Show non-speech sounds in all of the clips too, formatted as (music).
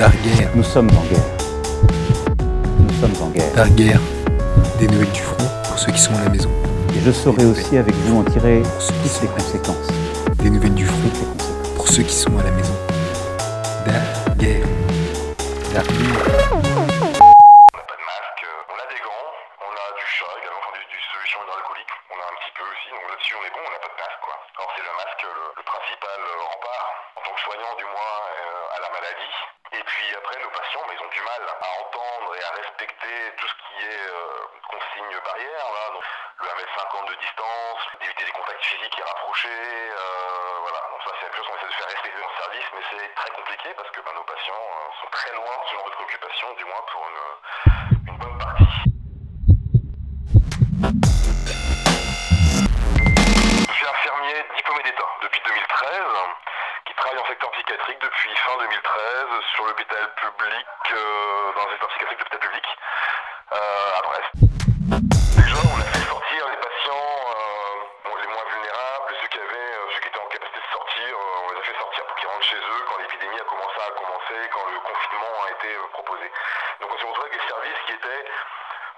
Darguerre. Nous sommes en guerre. Nous sommes en guerre. Darguerre. Des nouvelles du front pour ceux qui sont à la maison. Et je saurai aussi avec vous en tirer toutes les conséquences. Des nouvelles du front Toutes les conséquences. pour ceux qui sont à la maison. Darguerre. Darguerre. On n'a pas de masque, on a des gants, on a du chat également, enfin du, du solution hydroalcoolique, on a un petit peu aussi, donc là-dessus on est bon, on n'a pas de masque quoi. Alors c'est le masque le, le principal rempart, en tant que soignant du moins, euh, à la maladie. Et puis après nos patients, mais ils ont du à entendre et à respecter tout ce qui est euh, consigne barrière, là, donc le 1m50 de distance, d'éviter les contacts physiques et rapprochés, euh, voilà. Donc ça c'est quelque chose qu'on essaie de faire respecter dans le service, mais c'est très compliqué parce que ben, nos patients euh, sont très loin de ce genre de préoccupation, du moins pour une, une bonne partie. Je suis infirmier diplômé d'État depuis 2013, qui travaille en secteur psychiatrique depuis fin 2013 sur l'hôpital public, euh, dans un secteur psychiatrique de l'hôpital public euh, à Brest. Déjà, on a fait sortir les patients euh, les moins vulnérables, ceux qui avaient, euh, ceux qui étaient en capacité de sortir, on les a fait sortir pour qu'ils rentrent chez eux quand l'épidémie a commencé à commencer, quand le confinement a été proposé. Donc on s'est retrouvé avec des services qui étaient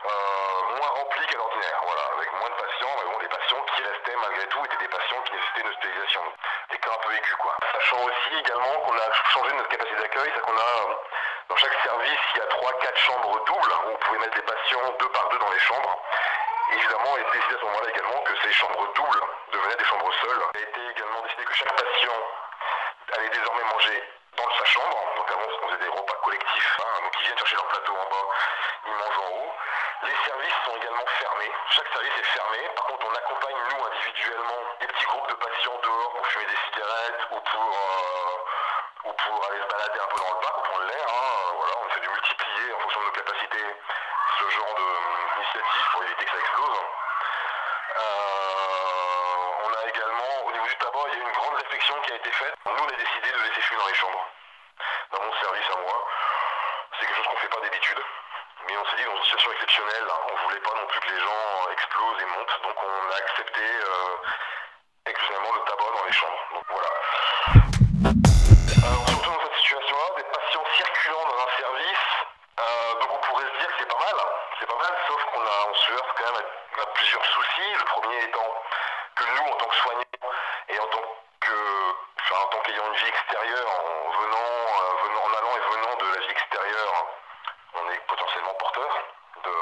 euh, moins remplis qu'à l'ordinaire, voilà, avec moins de patients, mais bon, les patients qui restaient malgré tout étaient des patients qui nécessitaient une hospitalisation, des cas un peu aigus, quoi. Sachant aussi également qu'on a changé notre capacité d'accueil, c'est qu'on a, dans chaque service, il y a 3-4 chambres doubles, où vous pouvez mettre des patients deux par deux dans les chambres. Évidemment, il a été décidé à ce moment-là également que ces chambres doubles devenaient des chambres seules. Il a été également décidé que chaque patient allait désormais manger dans sa chambre. Donc avant, on faisait des repas collectifs. hein. donc ils viennent chercher leur plateau en bas, ils mangent en haut. Les services sont également fermés. Chaque service est fermé. Par contre, on accompagne, nous, individuellement, des petits groupes de patients dehors pour fumer des cigarettes ou pour, euh, ou pour aller se balader un peu dans le parc ou prendre l'air. hein. Voilà, on essaie de multiplier en fonction de nos capacités ce genre d'initiative pour éviter que ça explose. Euh, on a également, au niveau du tabac, il y a une grande réflexion qui a été faite. Nous, on a décidé de laisser fumer dans les chambres. Dans mon service à moi, c'est quelque chose qu'on ne fait pas d'habitude. Mais on s'est dit, dans une situation exceptionnelle, on ne voulait pas non plus que les gens explosent et montent. Donc on a accepté euh, exceptionnellement le tabac dans les chambres. Donc voilà. Euh, on se retrouve dans cette situation-là, des patients circulant dans un service. Euh, donc on pourrait se dire que c'est pas mal. C'est pas mal, sauf qu'on a, on se heurte quand même à, à plusieurs soucis. Le premier étant que nous, en tant que soignants et en tant que, enfin, en tant qu'ayant une vie extérieure, en venant, euh, venant, en allant et venant de la vie extérieure, on est potentiellement porteur de,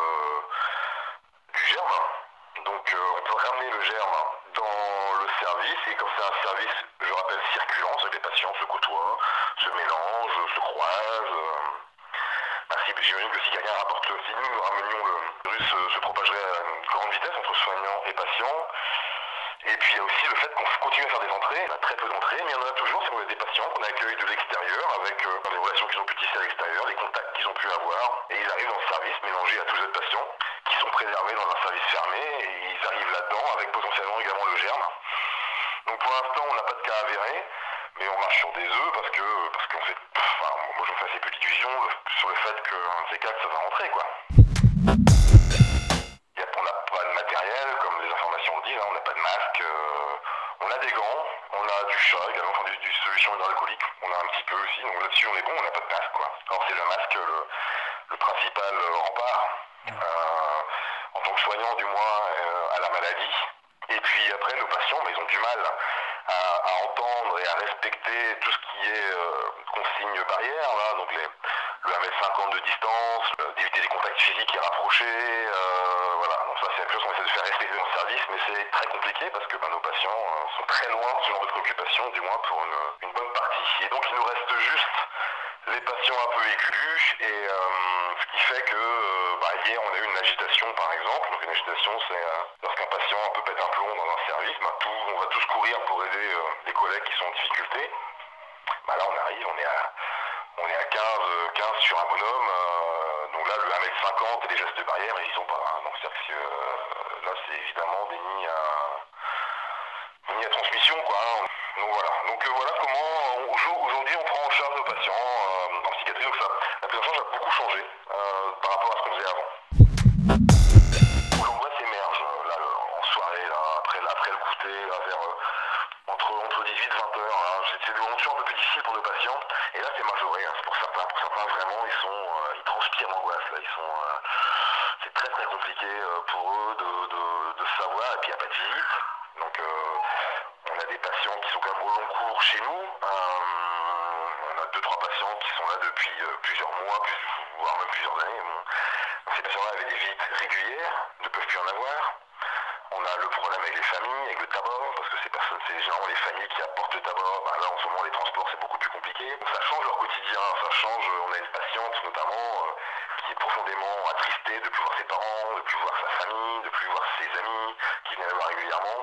du germe. Donc euh, on peut ramener le germe dans le service et comme c'est un service, je rappelle, circulant, c'est que les patients se côtoient, se euh, J'imagine que si quelqu'un rapporte, si nous nous ramenions le virus euh, se propagerait à une grande vitesse entre soignants et patients. Et puis il y a aussi le fait qu'on continue à faire des entrées, on a très peu d'entrées, mais il y en a toujours, c'est a des patients qu'on accueille de l'extérieur avec euh, les relations qu'ils ont pu tisser à l'extérieur, les contacts qu'ils ont pu avoir, et ils arrivent dans le service mélangés à tous les autres patients qui sont préservés dans un service fermé, et ils arrivent là-dedans avec potentiellement également le germe. Donc pour l'instant on n'a pas de cas avérés, mais on marche sur des œufs parce que parce qu'on fait, je me fais assez peu d'illusions sur le fait qu'un de ces que ça va rentrer quoi. On n'a pas de matériel, comme les informations le disent, hein, on n'a pas de masque, euh, on a des gants, on a du chat également, enfin du, solution hydroalcoolique, on a un petit peu aussi, donc là-dessus on est bon, on n'a pas de masque quoi. Alors c'est le masque le, principal euh, rempart, euh, en tant que soignant du moins euh, à la maladie. Et puis après nos patients, bah, ils ont du mal à, à entendre et à respecter tout ce qui est euh, consigne barrière, là, donc les, le 1m50 de distance, euh, d'éviter les contacts physiques et rapprochés, euh, voilà. Donc ça c'est quelque chose qu'on essaie de faire respecter dans le service, mais c'est très compliqué parce que ben, nos patients sont très loin de ce genre de préoccupation, du moins pour une, une bonne partie. Et donc il nous reste juste les patients un peu aigus et euh, ce qui fait que euh, bah, hier on a eu une agitation par exemple. Donc une agitation c'est euh, lorsqu'un patient un peu pète un plomb dans un service, bah, tout- on va tous courir pour aider les collègues qui sont en difficulté. Bah, là on arrive, on est à on est à 15, euh, 15 sur un bonhomme, donc là le 1m50 et les gestes barrières ils sont pas. hein. Donc c'est-à-dire que là c'est évidemment des nids à à transmission quoi. hein. Donc voilà. Donc euh, voilà comment joue aujourd'hui on prend en charge nos patients euh, en psychiatrie. Donc ça, la prise en a beaucoup changé euh, par rapport à ce qu'on faisait avant. L'angoisse émerge euh, là en soirée là, après, après le goûter vers euh, entre, entre 18 et 20 heures. C'est des moments toujours un peu plus difficiles pour nos patients. Et là c'est majoré, hein, pour certains. pour certains, vraiment, ils sont, euh, ils transpirent l'angoisse. Là, ils sont, euh, c'est très très compliqué euh, pour eux de, de, de savoir. Et puis il n'y a pas de visite. Donc euh, on a des patients qui sont quand même au long cours chez nous. Euh, on a deux trois patients qui sont là depuis euh, plusieurs mois, voire même plusieurs années. Ces patients-là avaient des visites régulières, ne peuvent plus en avoir. On a le problème avec les familles, avec le tabac, parce que ces personnes, c'est généralement les familles qui apportent le tabac. Bah, là, en ce moment, les transports, c'est beaucoup plus compliqué. Ça change leur quotidien, ça change. On a une patiente, notamment, euh, qui est profondément attristée de plus voir ses parents, de plus voir sa famille, de plus voir ses amis, qui venaient la voir régulièrement.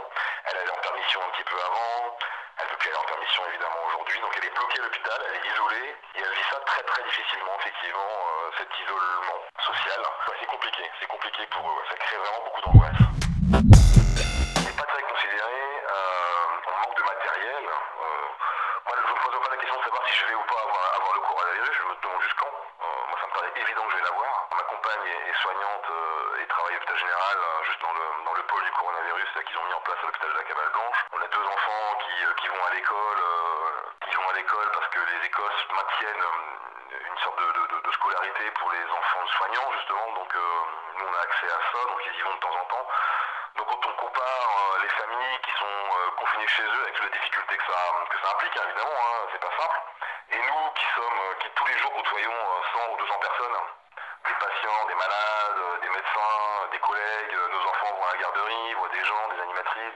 Allait en permission un petit peu avant. Elle peut plus aller en permission, évidemment, aujourd'hui. Donc, elle est bloquée à l'hôpital, elle est isolée, et elle vit ça très, très difficilement, effectivement, euh, cet isolement social. C'est compliqué, c'est compliqué pour eux. Ça crée vraiment beaucoup d'angoisse. On n'est pas très considéré, euh, on manque de matériel. Euh, moi, je ne me pose pas la question de savoir si je vais ou pas avoir, avoir le coronavirus, je me demande juste quand. Euh, moi, ça me paraît évident que je vais l'avoir. Ma compagne est, soignante euh, et travaille à l'hôpital général, euh, juste dans le, dans le pôle du coronavirus qu'ils ont mis en place à l'hôpital de la Cabale Blanche. On a deux enfants qui, euh, qui vont à l'école, qui vont à l'école parce que les écoles maintiennent une sorte de, de- de- de scolarité pour les enfants soignants, justement. Donc, nous, on a accès à ça, donc ils y vont de temps en temps. Donc quand on compare les familles qui sont confinées chez eux avec toutes les difficultés que ça, que ça implique, hein, évidemment, hein, c'est pas simple, et nous qui sommes, euh, qui tous les jours côtoyons euh, 100 ou 200 personnes, des patients, des malades, euh, des médecins, des collègues, euh, nos enfants vont à la garderie, voient des gens, des animatrices,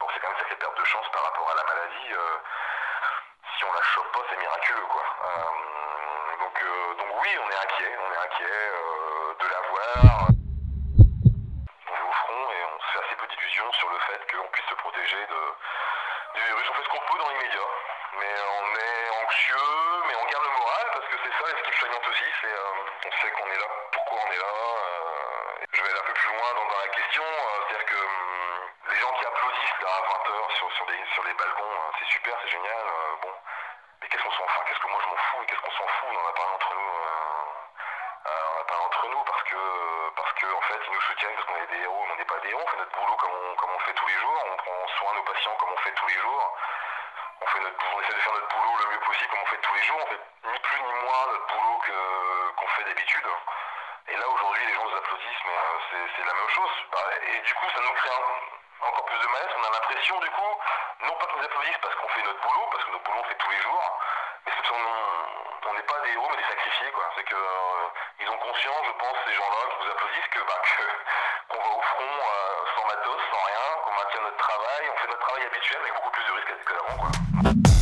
donc c'est quand même une sacrée perte de chance par rapport à la maladie. euh, si on la chope pas, c'est miraculeux, quoi. Euh, donc, euh, donc oui, on est inquiet, on est inquiet euh, de l'avoir. On est au front et on se fait assez peu d'illusions sur le fait qu'on puisse se protéger de, du virus. On fait ce qu'on peut dans l'immédiat, mais on est anxieux, mais on garde le moral parce que c'est ça l'équipe soignante aussi. C'est, euh, on sait qu'on est là, on est là. euh, je vais aller un peu plus loin dans, dans la question, euh, c'est-à-dire que hum, les gens qui applaudissent là, à 20h sur, sur, les, sur balcons, euh, c'est super, c'est génial. euh, bon, mais qu'est-ce qu'on s'en fout Qu'est-ce que moi je m'en fous qu'est-ce qu'on s'en fout On en a parlé entre nous. euh, euh, on a parlé entre nous parce que, parce que en fait, ils nous soutiennent parce qu'on est des héros, mais on n'est pas des héros. On fait notre boulot comme on, comme on fait tous les jours. On prend soin de nos patients comme on fait tous les jours. On, fait notre, on essaie de faire notre boulot le mieux possible comme on fait tous les jours. On fait ni plus ni moins notre boulot qu'on fait d'habitude. Et là, aujourd'hui, les gens nous applaudissent, mais euh, c'est c'est la même chose. Bah, Et du coup, ça nous crée encore plus de malaise. On a l'impression, du coup, non pas qu'ils nous applaudissent parce qu'on fait notre boulot, parce que notre boulot, on fait tous les jours, mais ce sont, on n'est pas des héros, mais des sacrifiés, quoi. C'est que euh, ils ont conscience, je pense, ces gens-là qui nous applaudissent, que bah, (laughs) qu'on va au front euh, sans matos, sans rien, qu'on maintient notre travail, on fait notre travail habituel avec beaucoup plus de risques que d'avant, quoi.